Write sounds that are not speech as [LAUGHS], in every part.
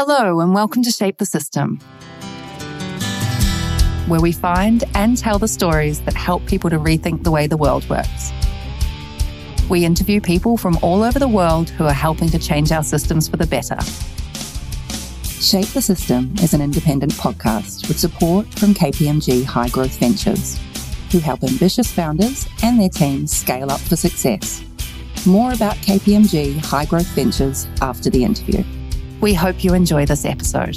Hello, and welcome to Shape the System, where we find and tell the stories that help people to rethink the way the world works. We interview people from all over the world who are helping to change our systems for the better. Shape the System is an independent podcast with support from KPMG High Growth Ventures, who help ambitious founders and their teams scale up for success. More about KPMG High Growth Ventures after the interview. We hope you enjoy this episode.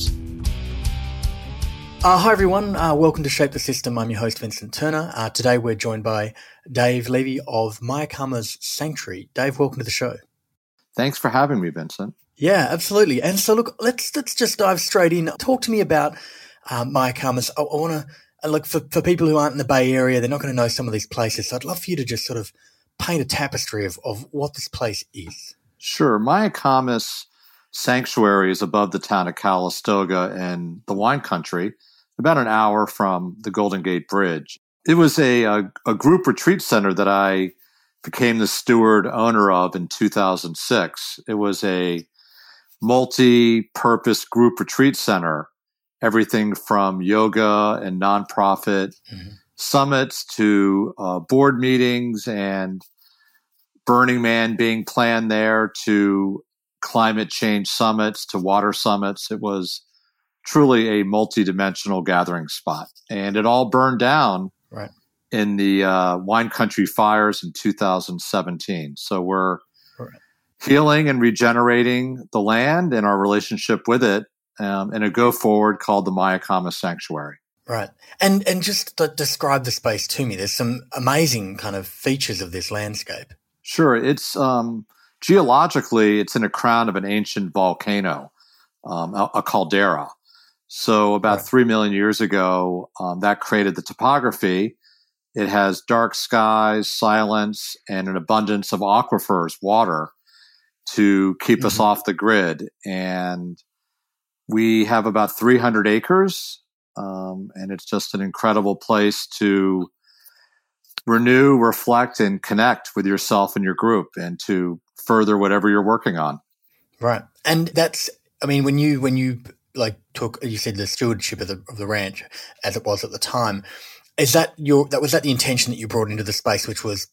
Uh, hi, everyone. Uh, welcome to Shape the System. I'm your host, Vincent Turner. Uh, today, we're joined by Dave Levy of Mayacamas Sanctuary. Dave, welcome to the show. Thanks for having me, Vincent. Yeah, absolutely. And so, look, let's let's just dive straight in. Talk to me about uh, Mayacamas. I, I want to uh, look for, for people who aren't in the Bay Area. They're not going to know some of these places. So I'd love for you to just sort of paint a tapestry of, of what this place is. Sure. Mayacamas sanctuary is above the town of Calistoga in the wine country, about an hour from the Golden Gate Bridge. It was a, a, a group retreat center that I became the steward owner of in 2006. It was a multi purpose group retreat center, everything from yoga and nonprofit mm-hmm. summits to uh, board meetings and Burning Man being planned there to climate change summits to water summits. It was truly a multi-dimensional gathering spot, and it all burned down right. in the uh, wine country fires in 2017. So we're right. healing and regenerating the land and our relationship with it um, in a go forward called the Mayacamas Sanctuary. Right, and and just describe the space to me. There's some amazing kind of features of this landscape. Sure, it's um, geologically, it's in a crown of an ancient volcano, um, a, a, caldera. So, about right. three million years ago, um, that created the topography. It has dark skies, silence, and an abundance of aquifers, water, to keep mm-hmm. us off the grid. And we have about 300 acres, um, and it's just an incredible place to renew, reflect, and connect with yourself and your group, and to further whatever you're working on. Right. And that's, I mean, when you, when you like took, you said the stewardship of the, of the ranch as it was at the time, is that your, that was that the intention that you brought into the space, which was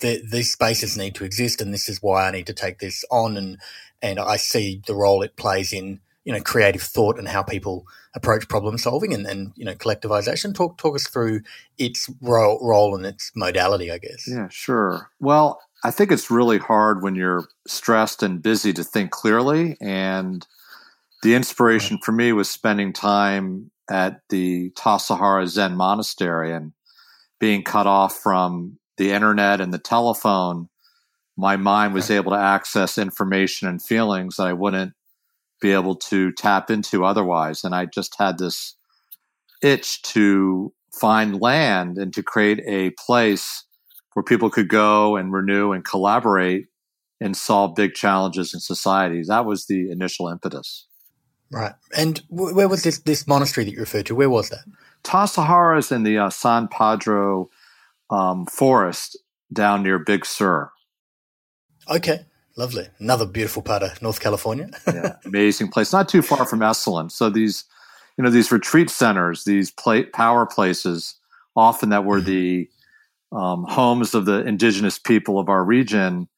the, these spaces need to exist and this is why I need to take this on and, and I see the role it plays in, you know, creative thought and how people approach problem solving and, and you know, collectivization. Talk, talk us through its role, role and its modality, I guess. Yeah, sure. Well, I think it's really hard when you're stressed and busy to think clearly. And the inspiration for me was spending time at the Tassajara Zen Monastery and being cut off from the internet and the telephone. My mind was able to access information and feelings that I wouldn't be able to tap into otherwise. And I just had this itch to find land and to create a place where people could go and renew and collaborate and solve big challenges in societies. That was the initial impetus. Right. And where was this, this monastery that you referred to? Where was that? Tassajara is in the uh, San Pedro um, forest down near Big Sur. Okay. Lovely. Another beautiful part of North California. [LAUGHS] yeah, amazing place. Not too far from Esalen. So these, you know, these retreat centers, these play, power places, often that were mm-hmm. the um, homes of the indigenous people of our region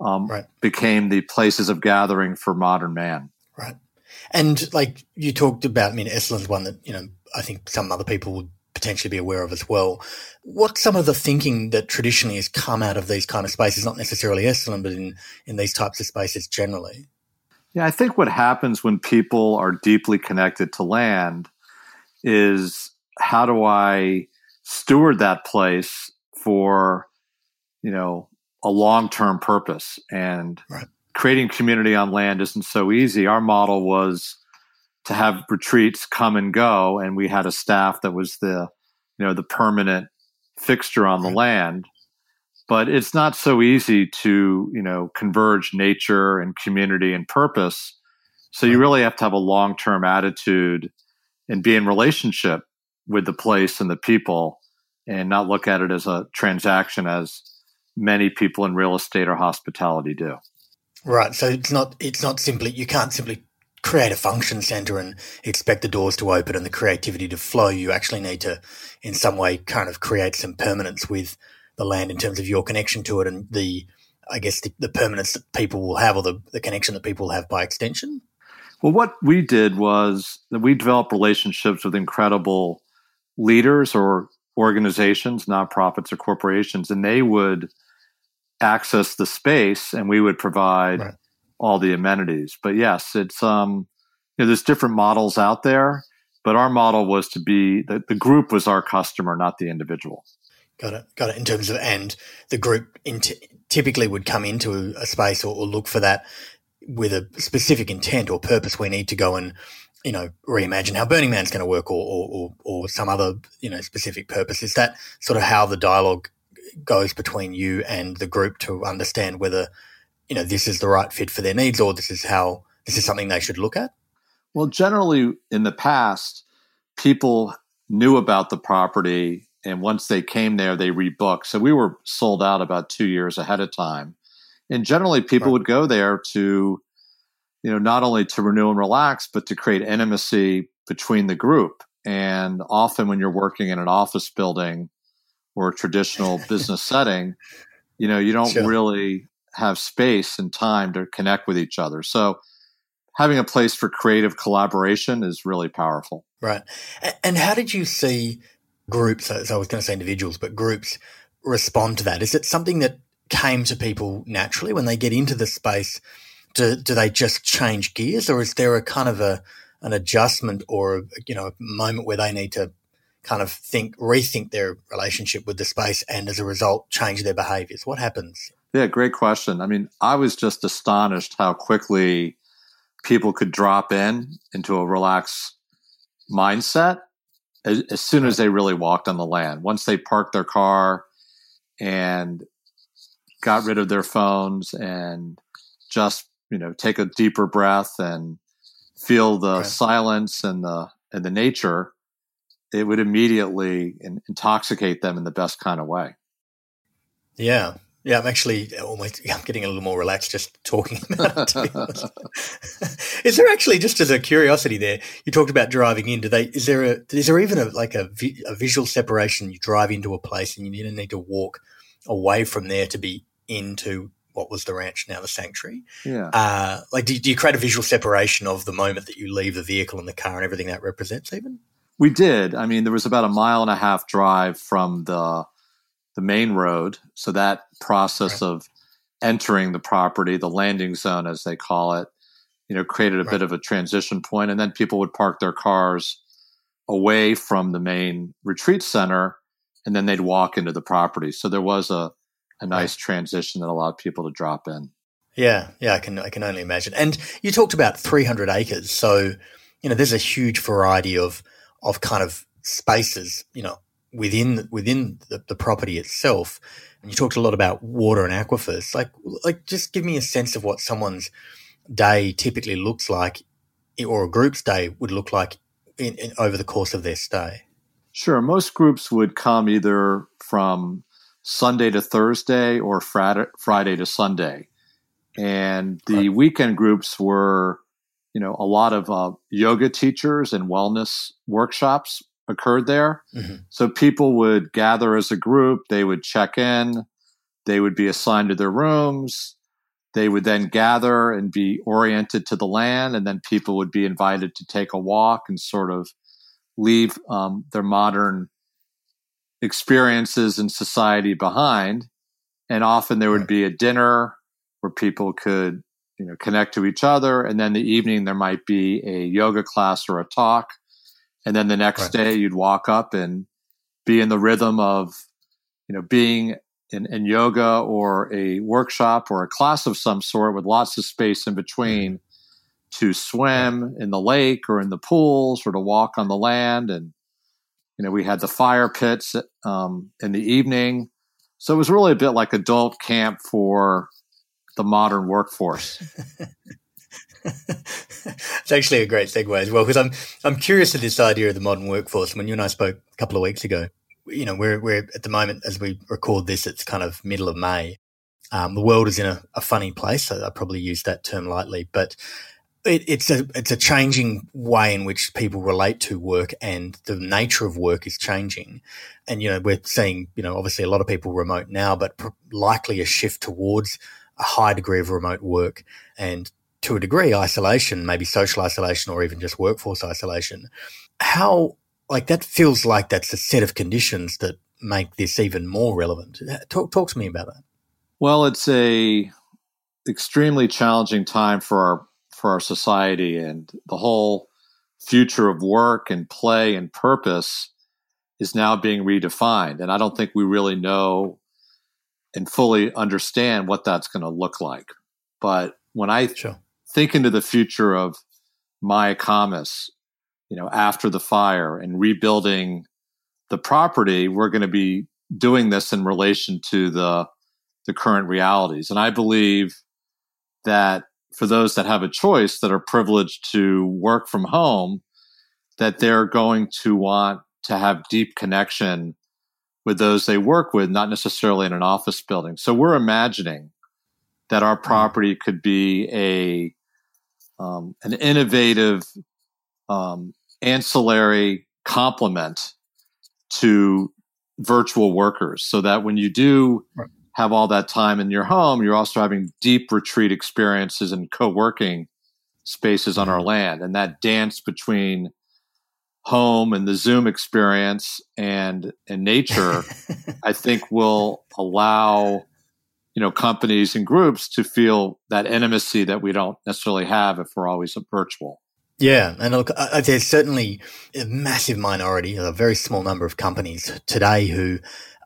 um, right. became the places of gathering for modern man. Right. And like you talked about, I mean, Esalen's one that, you know, I think some other people would potentially be aware of as well. What's some of the thinking that traditionally has come out of these kind of spaces, not necessarily Esalen, but in, in these types of spaces generally? Yeah, I think what happens when people are deeply connected to land is how do I steward that place for you know a long-term purpose. And right. creating community on land isn't so easy. Our model was to have retreats come and go and we had a staff that was the you know the permanent fixture on the land. But it's not so easy to you know converge nature and community and purpose. So you really have to have a long-term attitude and be in relationship with the place and the people and not look at it as a transaction as many people in real estate or hospitality do. Right. So it's not it's not simply you can't simply create a function center and expect the doors to open and the creativity to flow. You actually need to, in some way, kind of create some permanence with the land in terms of your connection to it and the, I guess, the, the permanence that people will have or the, the connection that people will have by extension. Well, what we did was that we developed relationships with incredible leaders or organizations, nonprofits or corporations, and they would access the space and we would provide right. all the amenities. But yes, it's um you know, there's different models out there, but our model was to be the, the group was our customer, not the individual. Got it. Got it. In terms of, and the group typically would come into a space or, or look for that with a specific intent or purpose. We need to go and you know, reimagine how Burning Man's going to work or, or, or, or, some other, you know, specific purpose. Is that sort of how the dialogue goes between you and the group to understand whether, you know, this is the right fit for their needs or this is how, this is something they should look at? Well, generally in the past, people knew about the property and once they came there, they rebooked. So we were sold out about two years ahead of time. And generally people right. would go there to, you know, not only to renew and relax, but to create intimacy between the group. And often when you're working in an office building or a traditional [LAUGHS] business setting, you know, you don't sure. really have space and time to connect with each other. So having a place for creative collaboration is really powerful. Right. And how did you see groups, so I was going to say individuals, but groups respond to that? Is it something that came to people naturally when they get into the space? Do, do they just change gears or is there a kind of a an adjustment or you know a moment where they need to kind of think rethink their relationship with the space and as a result change their behaviors? What happens? Yeah great question. I mean i was just astonished how quickly people could drop in into a relaxed mindset as, as soon as they really walked on the land. Once they parked their car and got rid of their phones and just you know take a deeper breath and feel the right. silence and the and the nature it would immediately in, intoxicate them in the best kind of way. Yeah. Yeah i'm actually almost i'm getting a little more relaxed just talking [LAUGHS] about it [LAUGHS] is there actually just as a curiosity there you talked about driving in do they is there a is there even a like a, a visual separation? You drive into a place and you need to walk away from there to be into what was the ranch, now the sanctuary. Yeah. Uh, like, do, do, you create a visual separation of the moment that you leave the vehicle and the car and everything that represents, even? We did. I mean, there was about a mile and a half drive from the the main road, so that process right. of entering the property, the landing zone, as they call it, you know, created a right. bit of a transition point, and then people would park their cars away from the main retreat center, and then they'd walk into the property. So there was a a nice transition that allowed people to drop in. Yeah, yeah, I can I can only imagine. And you talked about 300 acres, so you know there's a huge variety of of kind of spaces, you know, within within the, the property itself. And you talked a lot about water and aquifers. Like like just give me a sense of what someone's day typically looks like, or a group's day would look like in, in, over the course of their stay. Sure, most groups would come either from Sunday to Thursday or Friday to Sunday. And the weekend groups were, you know, a lot of uh, yoga teachers and wellness workshops occurred there. Mm-hmm. So people would gather as a group, they would check in, they would be assigned to their rooms. They would then gather and be oriented to the land, and then people would be invited to take a walk and sort of leave um, their modern experiences in society behind. And often there would be a dinner where people could, you know, connect to each other. And then the evening there might be a yoga class or a talk. And then the next right. day you'd walk up and be in the rhythm of, you know, being in, in, yoga or a workshop or a class of some sort with lots of space in between mm-hmm. to swim in the lake or in the pools or to walk on the land and you know, we had the fire pits um, in the evening. So it was really a bit like adult camp for the modern workforce. [LAUGHS] it's actually a great segue as well because I'm I'm curious to this idea of the modern workforce. When you and I spoke a couple of weeks ago, you know, we're we're at the moment as we record this, it's kind of middle of May. Um, the world is in a, a funny place. I probably use that term lightly, but it, it's a it's a changing way in which people relate to work, and the nature of work is changing. And you know, we're seeing you know obviously a lot of people remote now, but pr- likely a shift towards a high degree of remote work and to a degree isolation, maybe social isolation or even just workforce isolation. How like that feels like that's a set of conditions that make this even more relevant. Talk talk to me about that. Well, it's a extremely challenging time for our for our society and the whole future of work and play and purpose is now being redefined. And i don't think we really know and fully understand what that's going to look like. But when i sure. think into the future of Mayacamas you know after the fire and rebuilding the property we're going to be doing this in relation to the the current realities. And i believe that for those that have a choice that are privileged to work from home, that they're going to want to have deep connection with those they work with, not necessarily in an office building. So we're imagining that our property could be a um, an innovative um, ancillary complement to virtual workers, so that when you do right have all that time in your home, you're also having deep retreat experiences and co-working spaces on our mm-hmm. land. And that dance between home and the Zoom experience and and nature, [LAUGHS] I think will allow you know companies and groups to feel that intimacy that we don't necessarily have if we're always virtual. Yeah, and look, uh, there's certainly a massive minority, a very small number of companies today who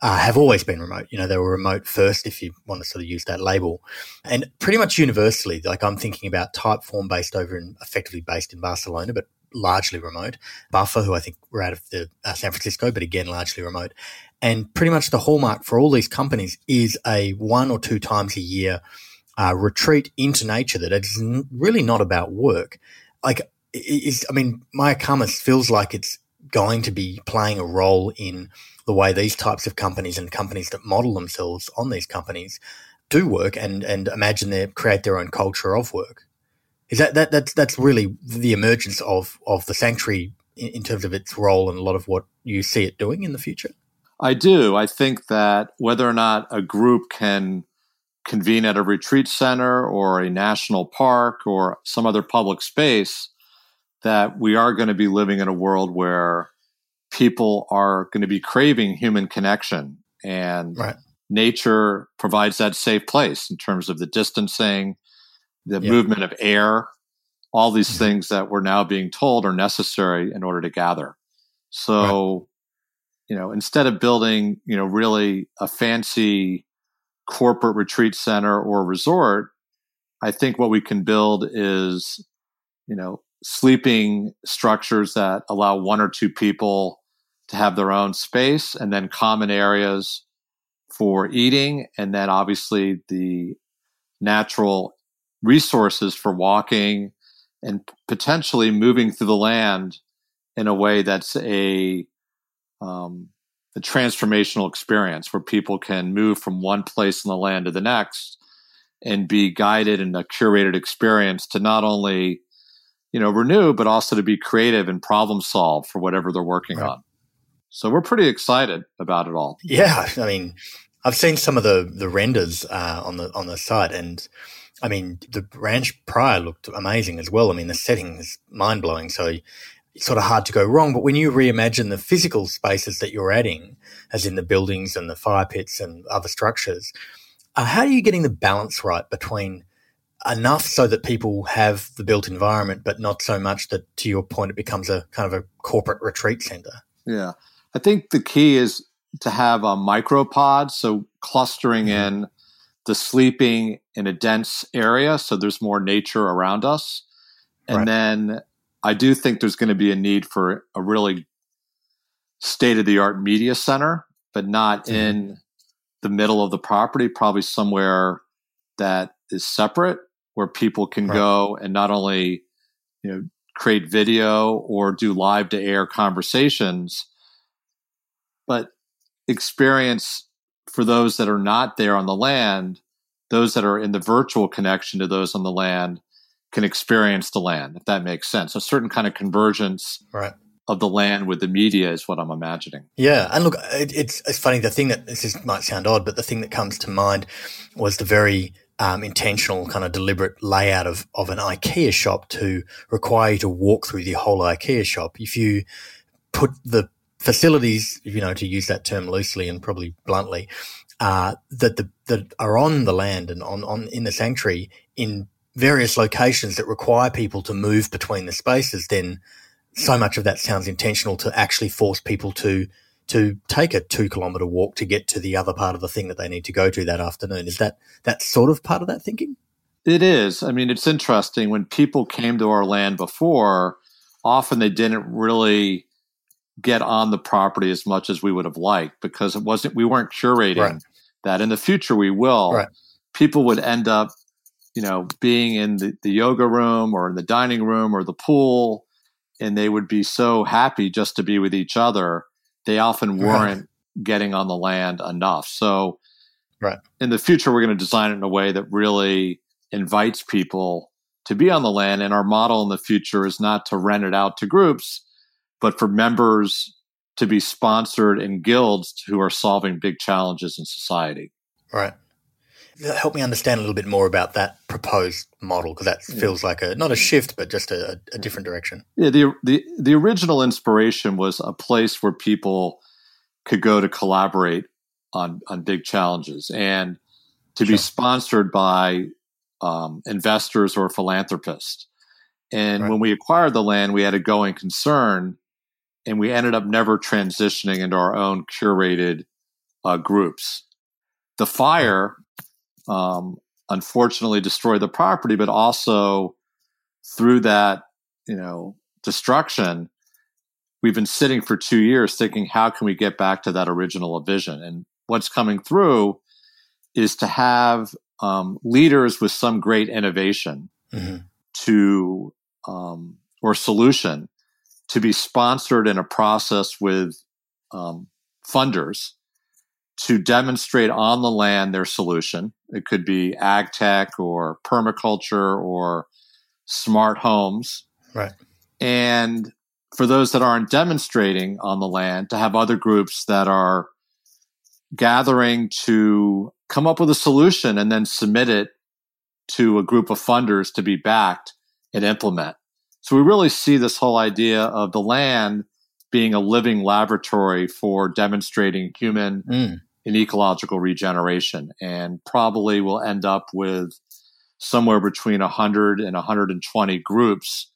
uh, have always been remote. You know, they were remote first, if you want to sort of use that label. And pretty much universally, like I'm thinking about Typeform based over and effectively based in Barcelona, but largely remote. Buffer, who I think were out of the uh, San Francisco, but again, largely remote. And pretty much the hallmark for all these companies is a one or two times a year uh, retreat into nature that is really not about work. Like, is, I mean, Mayacamas feels like it's going to be playing a role in the way these types of companies and companies that model themselves on these companies do work and and imagine they create their own culture of work. Is that, that that's that's really the emergence of of the sanctuary in, in terms of its role and a lot of what you see it doing in the future? I do. I think that whether or not a group can convene at a retreat center or a national park or some other public space, that we are going to be living in a world where people are going to be craving human connection and right. nature provides that safe place in terms of the distancing the movement of air all these mm-hmm. things that we're now being told are necessary in order to gather so right. you know instead of building you know really a fancy corporate retreat center or resort i think what we can build is you know sleeping structures that allow one or two people to have their own space and then common areas for eating. And then obviously the natural resources for walking and potentially moving through the land in a way that's a um, a transformational experience where people can move from one place in the land to the next and be guided in a curated experience to not only you know renew but also to be creative and problem solve for whatever they're working right. on so we're pretty excited about it all. Yeah, I mean, I've seen some of the the renders uh, on the on the site, and I mean, the ranch prior looked amazing as well. I mean, the setting is mind blowing. So it's sort of hard to go wrong. But when you reimagine the physical spaces that you're adding, as in the buildings and the fire pits and other structures, uh, how are you getting the balance right between enough so that people have the built environment, but not so much that, to your point, it becomes a kind of a corporate retreat center? Yeah. I think the key is to have a micropod, so clustering mm-hmm. in the sleeping in a dense area so there's more nature around us. And right. then I do think there's going to be a need for a really state of the art media center, but not mm-hmm. in the middle of the property, probably somewhere that is separate where people can right. go and not only, you know, create video or do live to air conversations, but experience for those that are not there on the land, those that are in the virtual connection to those on the land, can experience the land, if that makes sense. A certain kind of convergence right. of the land with the media is what I'm imagining. Yeah, and look, it, it's it's funny. The thing that this is, might sound odd, but the thing that comes to mind was the very um, intentional, kind of deliberate layout of of an IKEA shop to require you to walk through the whole IKEA shop. If you put the facilities, you know, to use that term loosely and probably bluntly, uh, that the that are on the land and on, on in the sanctuary in various locations that require people to move between the spaces, then so much of that sounds intentional to actually force people to to take a two kilometer walk to get to the other part of the thing that they need to go to that afternoon. Is that that sort of part of that thinking? It is. I mean, it's interesting when people came to our land before. Often they didn't really get on the property as much as we would have liked because it wasn't. We weren't curating right. that. In the future, we will. Right. People would end up you know, being in the, the yoga room or in the dining room or the pool, and they would be so happy just to be with each other. They often weren't right. getting on the land enough. So, right. in the future, we're going to design it in a way that really invites people to be on the land. And our model in the future is not to rent it out to groups, but for members to be sponsored in guilds who are solving big challenges in society. Right help me understand a little bit more about that proposed model because that feels like a not a shift but just a, a, different direction. Yeah the, the the original inspiration was a place where people could go to collaborate on on big challenges and to sure. be sponsored by um, investors or philanthropists. And right. when we acquired the land we had a going concern and we ended up never transitioning into our own curated uh, groups. The fire um, unfortunately destroy the property, but also through that, you know, destruction, we've been sitting for two years thinking, how can we get back to that original vision? And what's coming through is to have um, leaders with some great innovation mm-hmm. to um, or solution to be sponsored in a process with um, funders to demonstrate on the land their solution. It could be ag tech or permaculture or smart homes. Right. And for those that aren't demonstrating on the land, to have other groups that are gathering to come up with a solution and then submit it to a group of funders to be backed and implement. So we really see this whole idea of the land being a living laboratory for demonstrating human mm in ecological regeneration and probably will end up with somewhere between 100 and 120 groups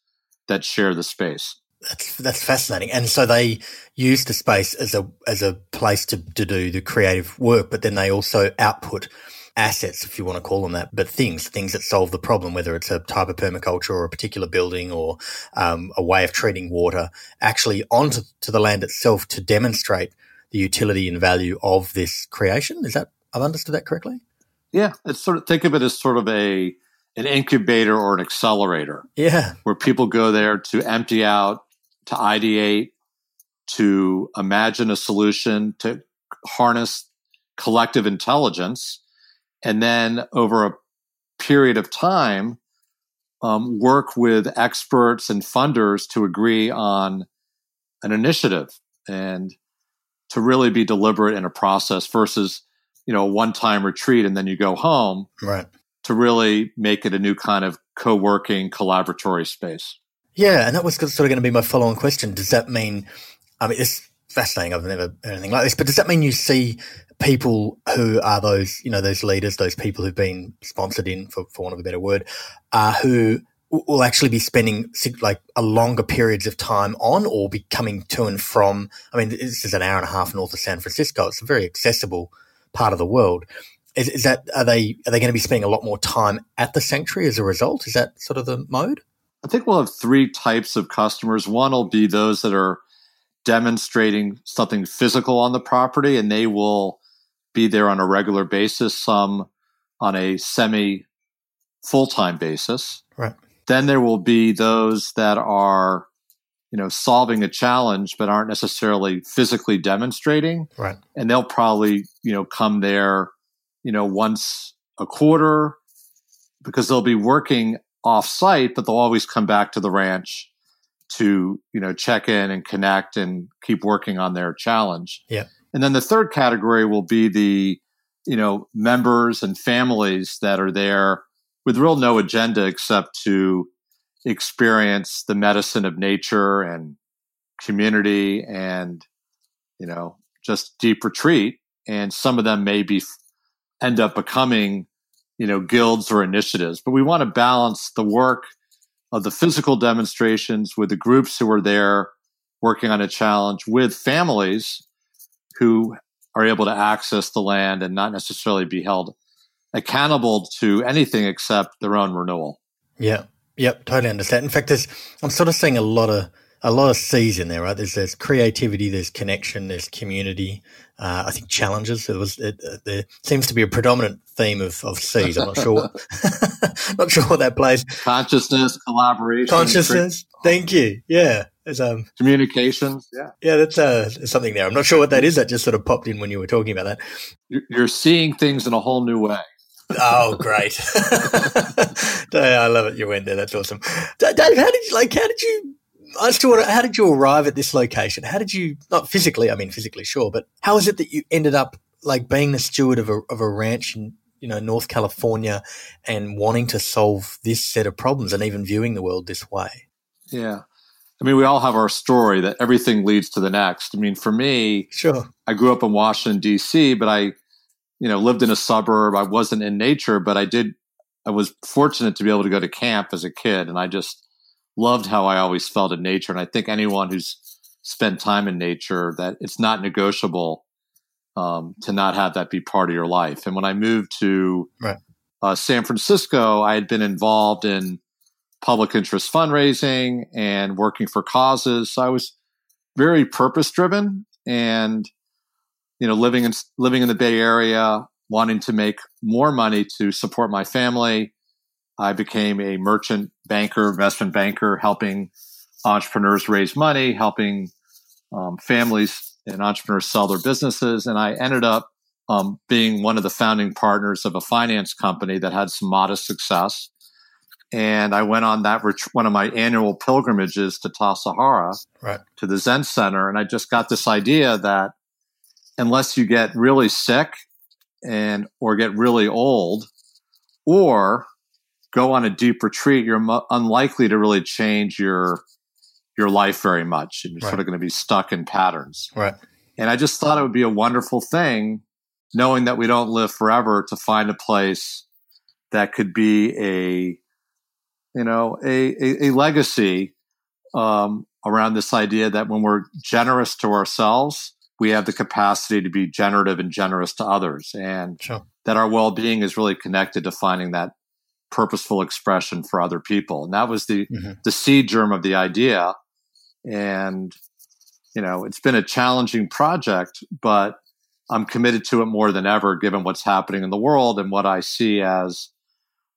that share the space. That's that's fascinating. And so they use the space as a as a place to, to do the creative work, but then they also output assets, if you want to call them that, but things, things that solve the problem, whether it's a type of permaculture or a particular building or um, a way of treating water, actually onto to the land itself to demonstrate the utility and value of this creation. Is that I've understood that correctly? Yeah, it's sort of think of it as sort of a an incubator or an accelerator. Yeah, where people go there to empty out, to ideate, to imagine a solution, to harness collective intelligence, and then over a period of time, um, work with experts and funders to agree on an initiative. And to really be deliberate in a process versus you know a one-time retreat and then you go home right. to really make it a new kind of co-working collaboratory space. Yeah and that was sort of going to be my follow-on question. Does that mean i mean it's fascinating i've never heard anything like this but does that mean you see people who are those you know those leaders those people who've been sponsored in for, for want of a better word uh, who will actually be spending like a longer periods of time on or be coming to and from. I mean, this is an hour and a half north of San Francisco. It's a very accessible part of the world. Is, is that are they are they going to be spending a lot more time at the sanctuary as a result? Is that sort of the mode? I think we'll have three types of customers. One will be those that are demonstrating something physical on the property, and they will be there on a regular basis. Some on a semi full time basis. Right. Then there will be those that are, you know, solving a challenge but aren't necessarily physically demonstrating. Right. And they'll probably, you know, come there, you know, once a quarter because they'll be working off site, but they'll always come back to the ranch to, you know, check in and connect and keep working on their challenge. Yeah. And then the third category will be the, you know, members and families that are there with real no agenda except to experience the medicine of nature and community and, you know, just deep retreat. And some of them maybe end up becoming, you know, guilds or initiatives. But we want to balance the work of the physical demonstrations with the groups who are there working on a challenge with families who are able to access the land and not necessarily be held accountable to anything except their own renewal. Yeah. Yep, totally understand. In fact, there's I'm sort of seeing a lot of a lot of C's in there, right? There's there's creativity, there's connection, there's community. Uh, I think challenges. There was it, uh, there seems to be a predominant theme of, of C's. I'm not sure, [LAUGHS] not sure what that plays. Consciousness, collaboration, consciousness. Thank you. Yeah, there's um communications. Yeah, yeah, that's uh something there. I'm not sure what that is. That just sort of popped in when you were talking about that. You're seeing things in a whole new way. Oh, great! [LAUGHS] I love it. You went there. That's awesome, Dave. How did you like? How did you? I to, how did you arrive at this location? How did you not physically? I mean, physically, sure, but how is it that you ended up like being the steward of a of a ranch in you know North California and wanting to solve this set of problems and even viewing the world this way? Yeah. I mean, we all have our story that everything leads to the next. I mean, for me, sure. I grew up in Washington D.C., but I you know, lived in a suburb. I wasn't in nature, but I did, I was fortunate to be able to go to camp as a kid. And I just loved how I always felt in nature. And I think anyone who's spent time in nature, that it's not negotiable um, to not have that be part of your life. And when I moved to right. uh, San Francisco, I had been involved in public interest fundraising and working for causes. So I was very purpose driven and you know, living in living in the Bay Area, wanting to make more money to support my family, I became a merchant banker, investment banker, helping entrepreneurs raise money, helping um, families and entrepreneurs sell their businesses, and I ended up um, being one of the founding partners of a finance company that had some modest success. And I went on that ret- one of my annual pilgrimages to Tassajara, right. to the Zen Center, and I just got this idea that unless you get really sick and or get really old or go on a deep retreat you're mu- unlikely to really change your your life very much and you're right. sort of going to be stuck in patterns right and i just thought it would be a wonderful thing knowing that we don't live forever to find a place that could be a you know a, a, a legacy um, around this idea that when we're generous to ourselves we have the capacity to be generative and generous to others and sure. that our well-being is really connected to finding that purposeful expression for other people and that was the mm-hmm. the seed germ of the idea and you know it's been a challenging project but i'm committed to it more than ever given what's happening in the world and what i see as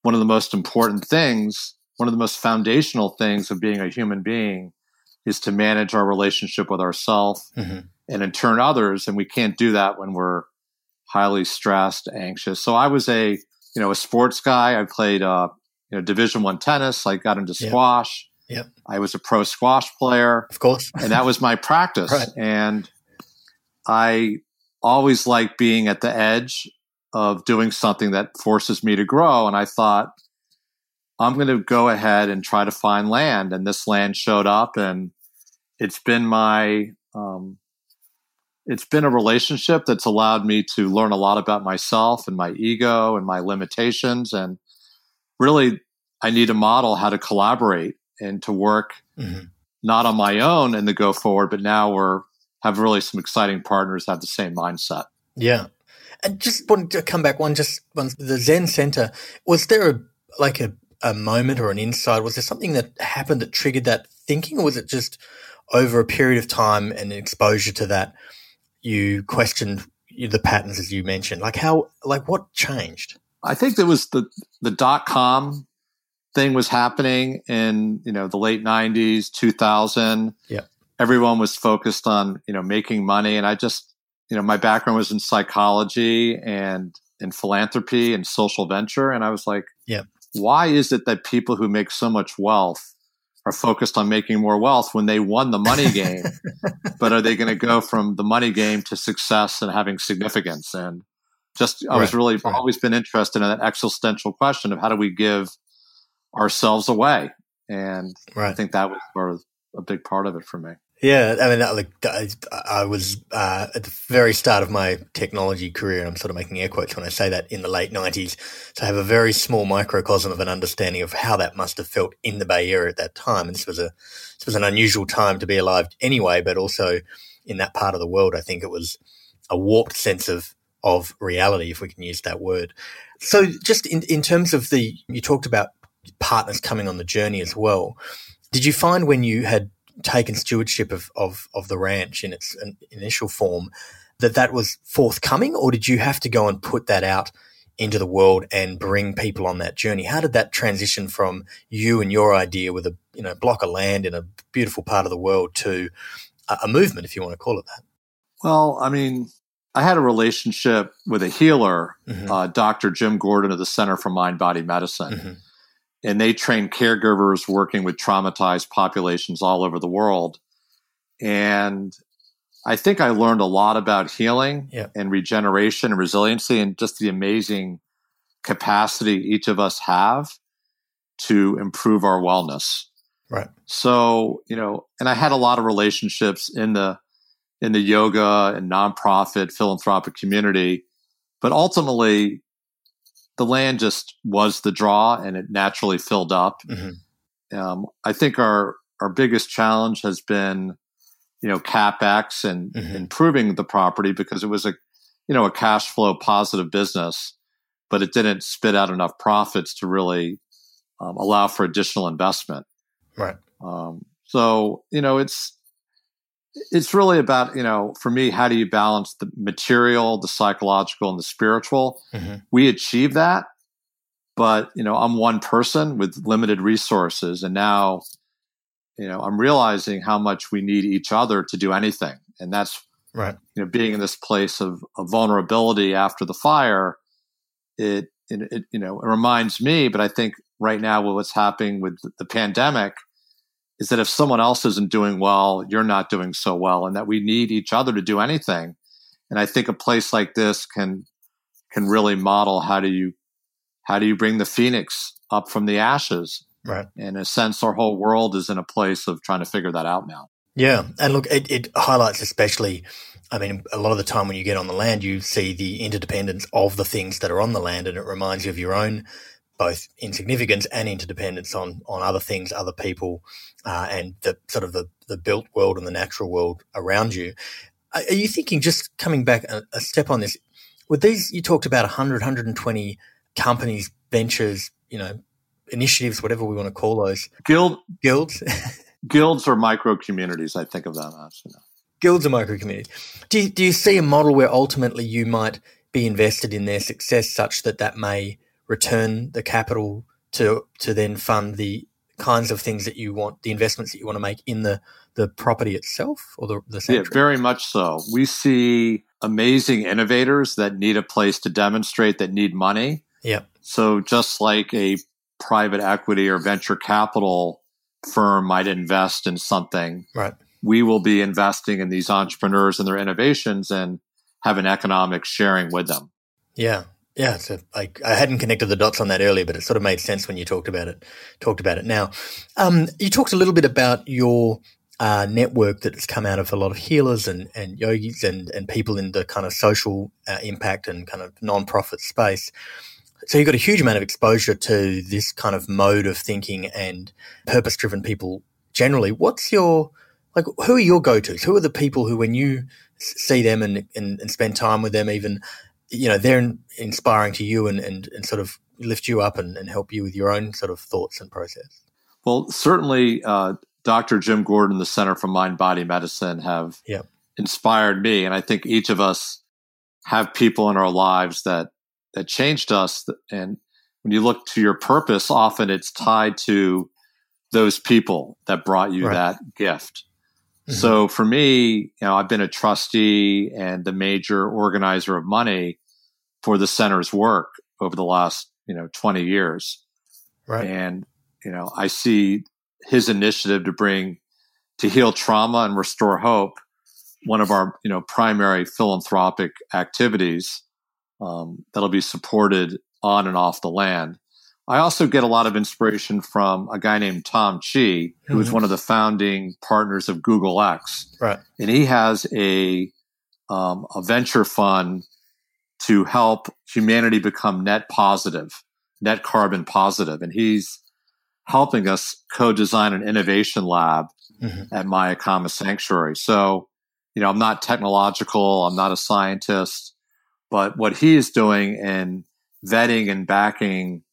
one of the most important things one of the most foundational things of being a human being is to manage our relationship with ourselves mm-hmm and in turn others. And we can't do that when we're highly stressed, anxious. So I was a, you know, a sports guy. I played, uh, you know, division one tennis. I got into squash. Yep. yep. I was a pro squash player. Of course. and that was my [LAUGHS] practice. Right. And I always like being at the edge of doing something that forces me to grow. And I thought, I'm going to go ahead and try to find land. And this land showed up and it's been my, um, it's been a relationship that's allowed me to learn a lot about myself and my ego and my limitations. And really, I need a model how to collaborate and to work mm-hmm. not on my own in the go forward, but now we're have really some exciting partners have the same mindset. Yeah. And just wanted to come back one, just one, the Zen Center, was there a, like a, a moment or an insight? Was there something that happened that triggered that thinking or was it just over a period of time and exposure to that? You questioned the patterns as you mentioned. Like how, like what changed? I think there was the the dot com thing was happening in you know the late '90s, 2000. Yeah, everyone was focused on you know making money, and I just you know my background was in psychology and in philanthropy and social venture, and I was like, yeah, why is it that people who make so much wealth are focused on making more wealth when they won the money game? [LAUGHS] but are they going to go from the money game to success and having significance? And just, I was really right. always been interested in that existential question of how do we give ourselves away? And right. I think that was a big part of it for me. Yeah, I mean, like I, was uh, at the very start of my technology career, and I'm sort of making air quotes when I say that in the late '90s. So I have a very small microcosm of an understanding of how that must have felt in the Bay Area at that time. And this was a this was an unusual time to be alive anyway, but also in that part of the world, I think it was a warped sense of of reality, if we can use that word. So, just in in terms of the, you talked about partners coming on the journey as well. Did you find when you had taken stewardship of, of, of the ranch in its initial form, that that was forthcoming, or did you have to go and put that out into the world and bring people on that journey? How did that transition from you and your idea with a you know block of land in a beautiful part of the world to a, a movement, if you want to call it that? Well, I mean, I had a relationship with a healer, mm-hmm. uh, Dr. Jim Gordon of the Center for Mind Body Medicine. Mm-hmm and they train caregivers working with traumatized populations all over the world. And I think I learned a lot about healing yeah. and regeneration and resiliency and just the amazing capacity each of us have to improve our wellness. Right. So, you know, and I had a lot of relationships in the in the yoga and nonprofit philanthropic community, but ultimately the land just was the draw and it naturally filled up. Mm-hmm. Um, I think our our biggest challenge has been, you know, capex and mm-hmm. improving the property because it was a, you know, a cash flow positive business, but it didn't spit out enough profits to really um, allow for additional investment. Right. Um, so you know, it's it's really about you know for me how do you balance the material the psychological and the spiritual mm-hmm. we achieve that but you know i'm one person with limited resources and now you know i'm realizing how much we need each other to do anything and that's right you know being in this place of, of vulnerability after the fire it, it, it you know it reminds me but i think right now with what's happening with the pandemic is that if someone else isn't doing well, you're not doing so well, and that we need each other to do anything. And I think a place like this can can really model how do you how do you bring the phoenix up from the ashes? Right. In a sense, our whole world is in a place of trying to figure that out now. Yeah, and look, it, it highlights especially. I mean, a lot of the time when you get on the land, you see the interdependence of the things that are on the land, and it reminds you of your own both insignificance and interdependence on on other things, other people, uh, and the sort of the, the built world and the natural world around you. Are you thinking just coming back a, a step on this? With these, you talked about 100, 120 companies, ventures, you know, initiatives, whatever we want to call those. Guild guilds. [LAUGHS] guilds or micro communities. I think of them as you know. Guilds or micro communities. Do you, do you see a model where ultimately you might be invested in their success, such that that may return the capital to to then fund the kinds of things that you want, the investments that you want to make in the the property itself or the, the Yeah, very much so. We see amazing innovators that need a place to demonstrate that need money. Yeah. So just like a private equity or venture capital firm might invest in something, right? We will be investing in these entrepreneurs and their innovations and have an economic sharing with them. Yeah, yeah, so I, I hadn't connected the dots on that earlier, but it sort of made sense when you talked about it. Talked about it now. Um, you talked a little bit about your uh, network that has come out of a lot of healers and, and yogis and, and people in the kind of social uh, impact and kind of non-profit space. So you've got a huge amount of exposure to this kind of mode of thinking and purpose-driven people generally. What's your like? Who are your go-tos? Who are the people who, when you see them and, and, and spend time with them, even you know they're inspiring to you and, and, and sort of lift you up and, and help you with your own sort of thoughts and process well certainly uh, dr jim gordon the center for mind body medicine have yeah. inspired me and i think each of us have people in our lives that that changed us and when you look to your purpose often it's tied to those people that brought you right. that gift Mm-hmm. So for me, you know, I've been a trustee and the major organizer of money for the center's work over the last, you know, 20 years. Right. And, you know, I see his initiative to bring, to heal trauma and restore hope, one of our, you know, primary philanthropic activities um, that'll be supported on and off the land. I also get a lot of inspiration from a guy named Tom Chi, who mm-hmm. is one of the founding partners of Google X. Right. And he has a, um, a venture fund to help humanity become net positive, net carbon positive. And he's helping us co-design an innovation lab mm-hmm. at Mayacamas Sanctuary. So, you know, I'm not technological. I'm not a scientist, but what he is doing in vetting and backing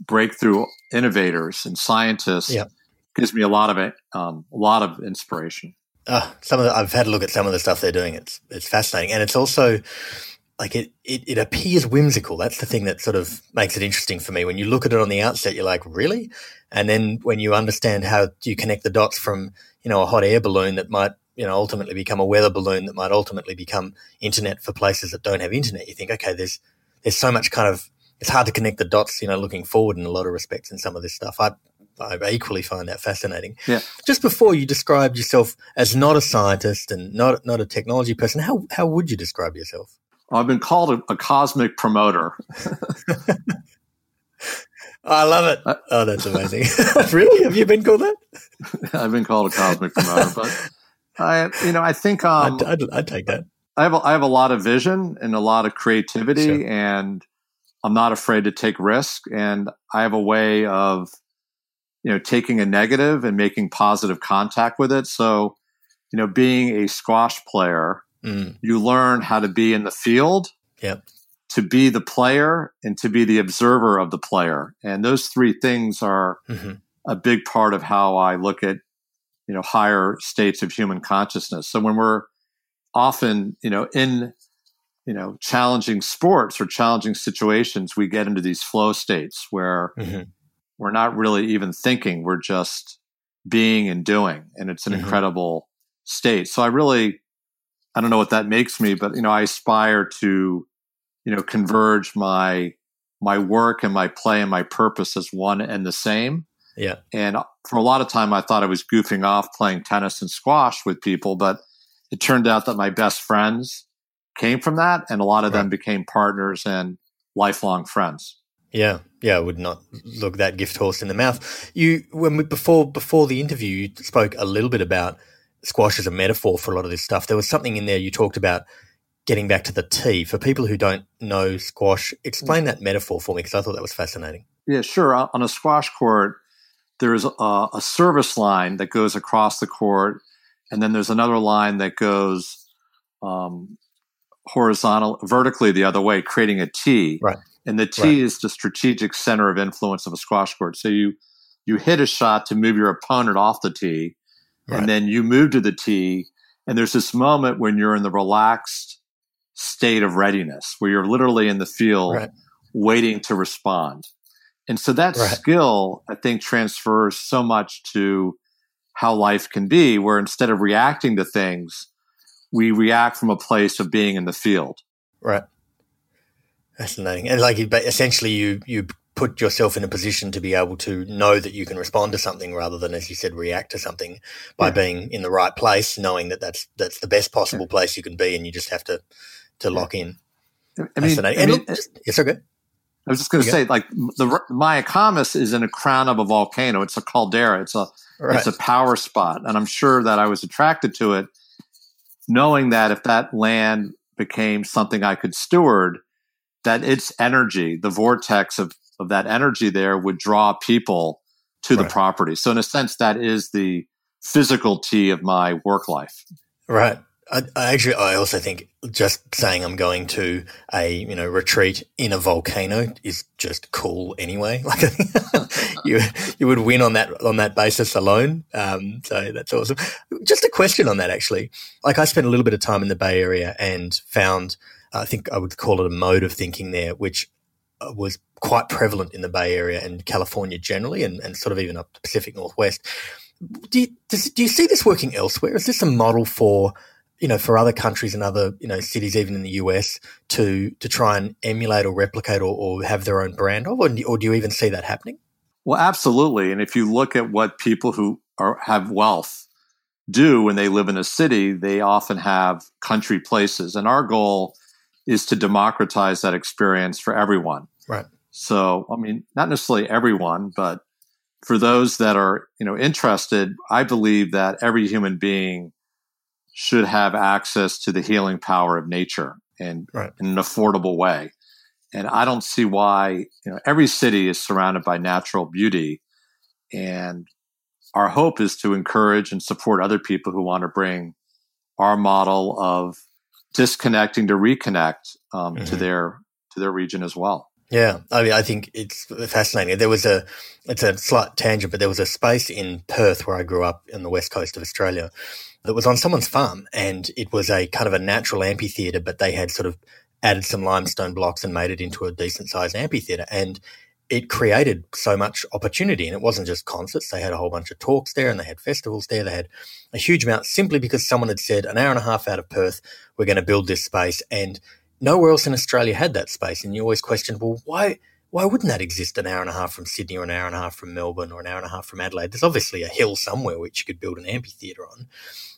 breakthrough innovators and scientists yep. gives me a lot of it, um, a lot of inspiration. Uh, some of the, I've had a look at some of the stuff they're doing. It's it's fascinating, and it's also like it, it, it appears whimsical. That's the thing that sort of makes it interesting for me. When you look at it on the outset, you're like, really? And then when you understand how you connect the dots from, you know, a hot air balloon that might, you know, ultimately become a weather balloon that might ultimately become internet for places that don't have internet, you think, okay, there's there's so much kind of it's hard to connect the dots, you know, looking forward in a lot of respects in some of this stuff. I I equally find that fascinating. Yeah. Just before you described yourself as not a scientist and not not a technology person, how how would you describe yourself? I've been called a, a cosmic promoter. [LAUGHS] I love it. Uh, oh, that's amazing. [LAUGHS] really? Have you been called that? [LAUGHS] I've been called a cosmic promoter, but I, you know, I think um, I'd, I'd, I'd, take that. I have a, I have a lot of vision and a lot of creativity, sure. and I'm not afraid to take risk. And I have a way of, you know, taking a negative and making positive contact with it. So, you know, being a squash player, Mm. You learn how to be in the field, yep. to be the player, and to be the observer of the player. And those three things are mm-hmm. a big part of how I look at, you know, higher states of human consciousness. So when we're often, you know, in you know challenging sports or challenging situations, we get into these flow states where mm-hmm. we're not really even thinking; we're just being and doing, and it's an mm-hmm. incredible state. So I really I don't know what that makes me, but you know, I aspire to, you know, converge my my work and my play and my purpose as one and the same. Yeah. And for a lot of time, I thought I was goofing off playing tennis and squash with people, but it turned out that my best friends came from that, and a lot of right. them became partners and lifelong friends. Yeah, yeah, I would not look that gift horse in the mouth. You when we before before the interview, you spoke a little bit about squash as a metaphor for a lot of this stuff. There was something in there you talked about getting back to the tee. For people who don't know squash, explain that metaphor for me because I thought that was fascinating. Yeah, sure. On a squash court, there's a, a service line that goes across the court, and then there's another line that goes um, horizontal, vertically the other way, creating a T. Right. And the T right. is the strategic center of influence of a squash court. So you you hit a shot to move your opponent off the tee, Right. And then you move to the tee, and there's this moment when you're in the relaxed state of readiness, where you're literally in the field right. waiting to respond. And so that right. skill, I think, transfers so much to how life can be, where instead of reacting to things, we react from a place of being in the field. Right. Fascinating. And like essentially you you put yourself in a position to be able to know that you can respond to something rather than, as you said, react to something by yeah. being in the right place, knowing that that's that's the best possible yeah. place you can be, and you just have to to lock in. I mean, I mean, look, yes, okay. I was just going to say, like the Mayacamas is in a crown of a volcano. It's a caldera. It's a right. it's a power spot, and I'm sure that I was attracted to it, knowing that if that land became something I could steward, that its energy, the vortex of of that energy there would draw people to right. the property. So in a sense, that is the physical tee of my work life. Right. I, I, actually, I also think just saying I'm going to a you know retreat in a volcano is just cool anyway. [LAUGHS] Like you you would win on that on that basis alone. Um, so that's awesome. Just a question on that actually. Like I spent a little bit of time in the Bay Area and found I think I would call it a mode of thinking there, which uh, was quite prevalent in the Bay Area and California generally, and, and sort of even up the Pacific Northwest. Do you, does, do you see this working elsewhere? Is this a model for you know for other countries and other you know cities, even in the US, to to try and emulate or replicate or, or have their own brand of, or, or do you even see that happening? Well, absolutely. And if you look at what people who are, have wealth do when they live in a city, they often have country places. And our goal is to democratize that experience for everyone. Right. So, I mean, not necessarily everyone, but for those that are, you know, interested, I believe that every human being should have access to the healing power of nature and right. in an affordable way. And I don't see why, you know, every city is surrounded by natural beauty. And our hope is to encourage and support other people who want to bring our model of disconnecting to reconnect um, mm-hmm. to their to their region as well. Yeah, I mean, I think it's fascinating. There was a, it's a slight tangent, but there was a space in Perth where I grew up in the west coast of Australia that was on someone's farm, and it was a kind of a natural amphitheater, but they had sort of added some limestone blocks and made it into a decent sized amphitheater, and it created so much opportunity. And it wasn't just concerts; they had a whole bunch of talks there, and they had festivals there. They had a huge amount simply because someone had said, an hour and a half out of Perth, we're going to build this space, and nowhere else in Australia had that space. And you always questioned, well, why? Why wouldn't that exist an hour and a half from Sydney or an hour and a half from Melbourne or an hour and a half from Adelaide? There's obviously a hill somewhere which you could build an amphitheatre on.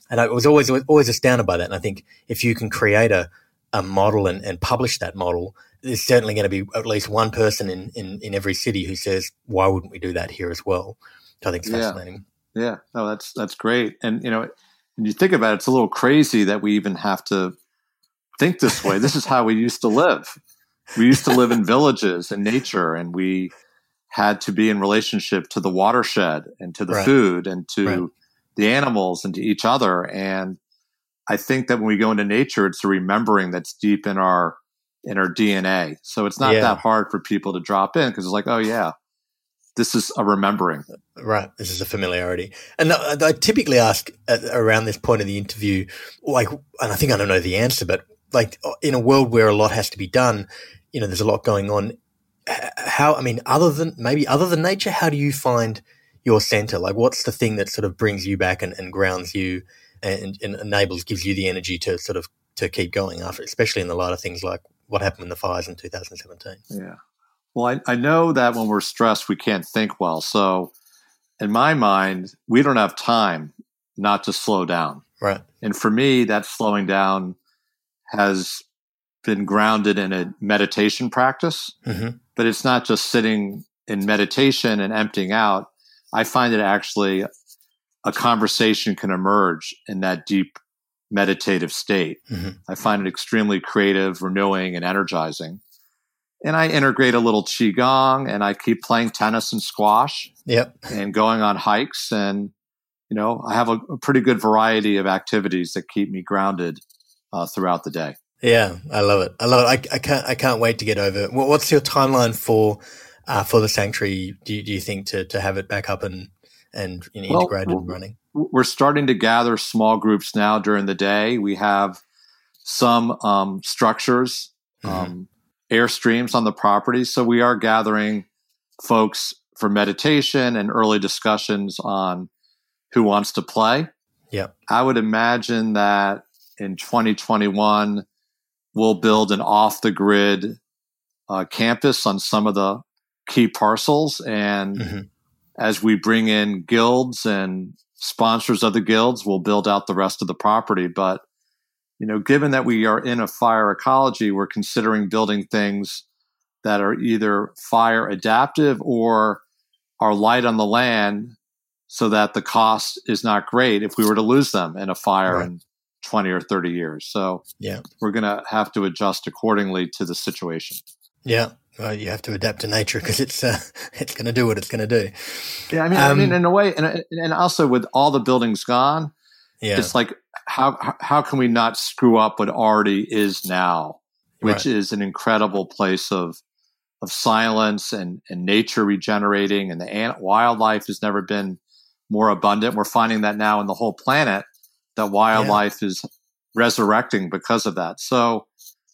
And I was always always astounded by that. And I think if you can create a, a model and, and publish that model, there's certainly going to be at least one person in, in, in every city who says, why wouldn't we do that here as well? Which I think is fascinating. Yeah. yeah. No, that's that's great. And you know, when you think about it, it's a little crazy that we even have to think this way. this is how we used to live. We used to live in villages and nature, and we had to be in relationship to the watershed and to the right. food and to right. the animals and to each other. And I think that when we go into nature, it's a remembering that's deep in our in our DNA. So it's not yeah. that hard for people to drop in because it's like, oh yeah, this is a remembering. Right. This is a familiarity. And uh, I typically ask uh, around this point of the interview, like, and I think I don't know the answer, but like uh, in a world where a lot has to be done, you know, there's a lot going on. How, I mean, other than maybe other than nature, how do you find your center? Like, what's the thing that sort of brings you back and, and grounds you and, and, enables, gives you the energy to sort of to keep going after, especially in the light of things like what happened in the fires in 2017? Yeah. Well, I, I know that when we're stressed, we can't think well. So, in my mind, we don't have time not to slow down. Right. And for me, that slowing down has been grounded in a meditation practice, mm-hmm. but it's not just sitting in meditation and emptying out. I find it actually a conversation can emerge in that deep meditative state. Mm-hmm. I find it extremely creative, renewing, and energizing. And I integrate a little qigong, and I keep playing tennis and squash. Yep. And going on hikes, and you know, I have a, a pretty good variety of activities that keep me grounded uh, throughout the day. Yeah, I love it. I love it. I, I can't. I can't wait to get over. It. What's your timeline for uh, for the sanctuary? Do you, do you think to, to have it back up and and you know, well, integrated and running? We're starting to gather small groups now during the day. We have some um, structures, mm-hmm. um, airstreams on the property, so we are gathering folks for meditation and early discussions on who wants to play. Yeah, I would imagine that in 2021, we'll build an off the grid uh, campus on some of the key parcels. And mm-hmm. as we bring in guilds and sponsors of the guilds, we'll build out the rest of the property. But, you know, given that we are in a fire ecology, we're considering building things that are either fire adaptive or are light on the land so that the cost is not great if we were to lose them in a fire right. and 20 or 30 years. So yeah, we're going to have to adjust accordingly to the situation. Yeah. Well, you have to adapt to nature because it's uh, [LAUGHS] it's going to do what it's going to do. Yeah, I mean, um, I mean, in a way, and and also with all the buildings gone, yeah. it's like how how can we not screw up what already is now, which right. is an incredible place of of silence and and nature regenerating, and the ant, wildlife has never been more abundant. We're finding that now in the whole planet that wildlife yeah. is resurrecting because of that. So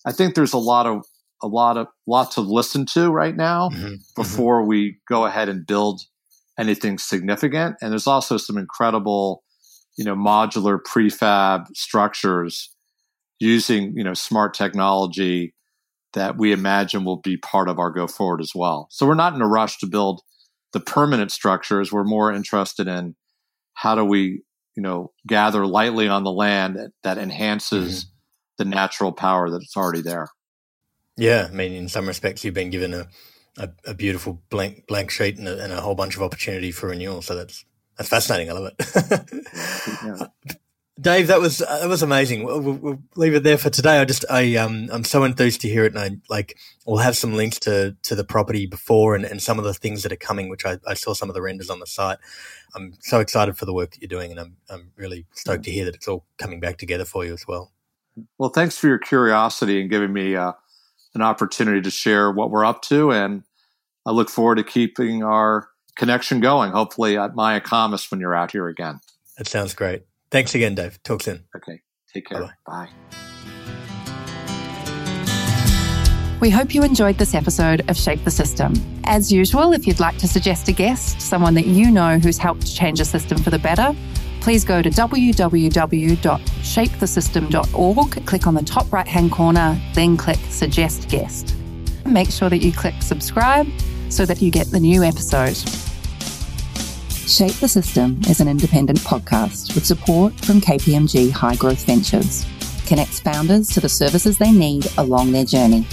I think there's a lot of a lot of lot to listen to right now mm-hmm. mm-hmm. before mm-hmm. we go ahead and build anything significant. And there's also some incredible, you know, modular prefab structures using, you know, smart technology that we imagine will be part of our go forward as well. So we're not in a rush to build the permanent structures. We're more interested in how do we, you know, gather lightly on the land that enhances mm-hmm. the natural power that's already there. Yeah, I mean, in some respects, you've been given a, a, a beautiful blank blank sheet and a, and a, whole bunch of opportunity for renewal. So that's that's fascinating. I love it. [LAUGHS] yeah. Dave, that was that was amazing. We'll, we'll, leave it there for today. I just I um I'm so enthused to hear it, and I like we'll have some links to to the property before and, and some of the things that are coming, which I, I saw some of the renders on the site. I'm so excited for the work that you're doing, and I'm I'm really stoked to hear that it's all coming back together for you as well. Well, thanks for your curiosity and giving me uh, an opportunity to share what we're up to, and I look forward to keeping our connection going. Hopefully, at Mayacamas when you're out here again. That sounds great. Thanks again, Dave. Talk soon. Okay. Take care. Bye-bye. Bye. We hope you enjoyed this episode of Shape the System. As usual, if you'd like to suggest a guest, someone that you know who's helped change a system for the better, please go to www.shapethesystem.org, click on the top right hand corner, then click Suggest Guest. Make sure that you click subscribe so that you get the new episode. Shape the System is an independent podcast with support from KPMG High Growth Ventures. Connects founders to the services they need along their journey.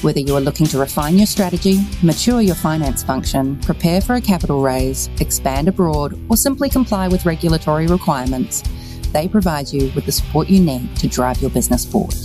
Whether you are looking to refine your strategy, mature your finance function, prepare for a capital raise, expand abroad, or simply comply with regulatory requirements, they provide you with the support you need to drive your business forward.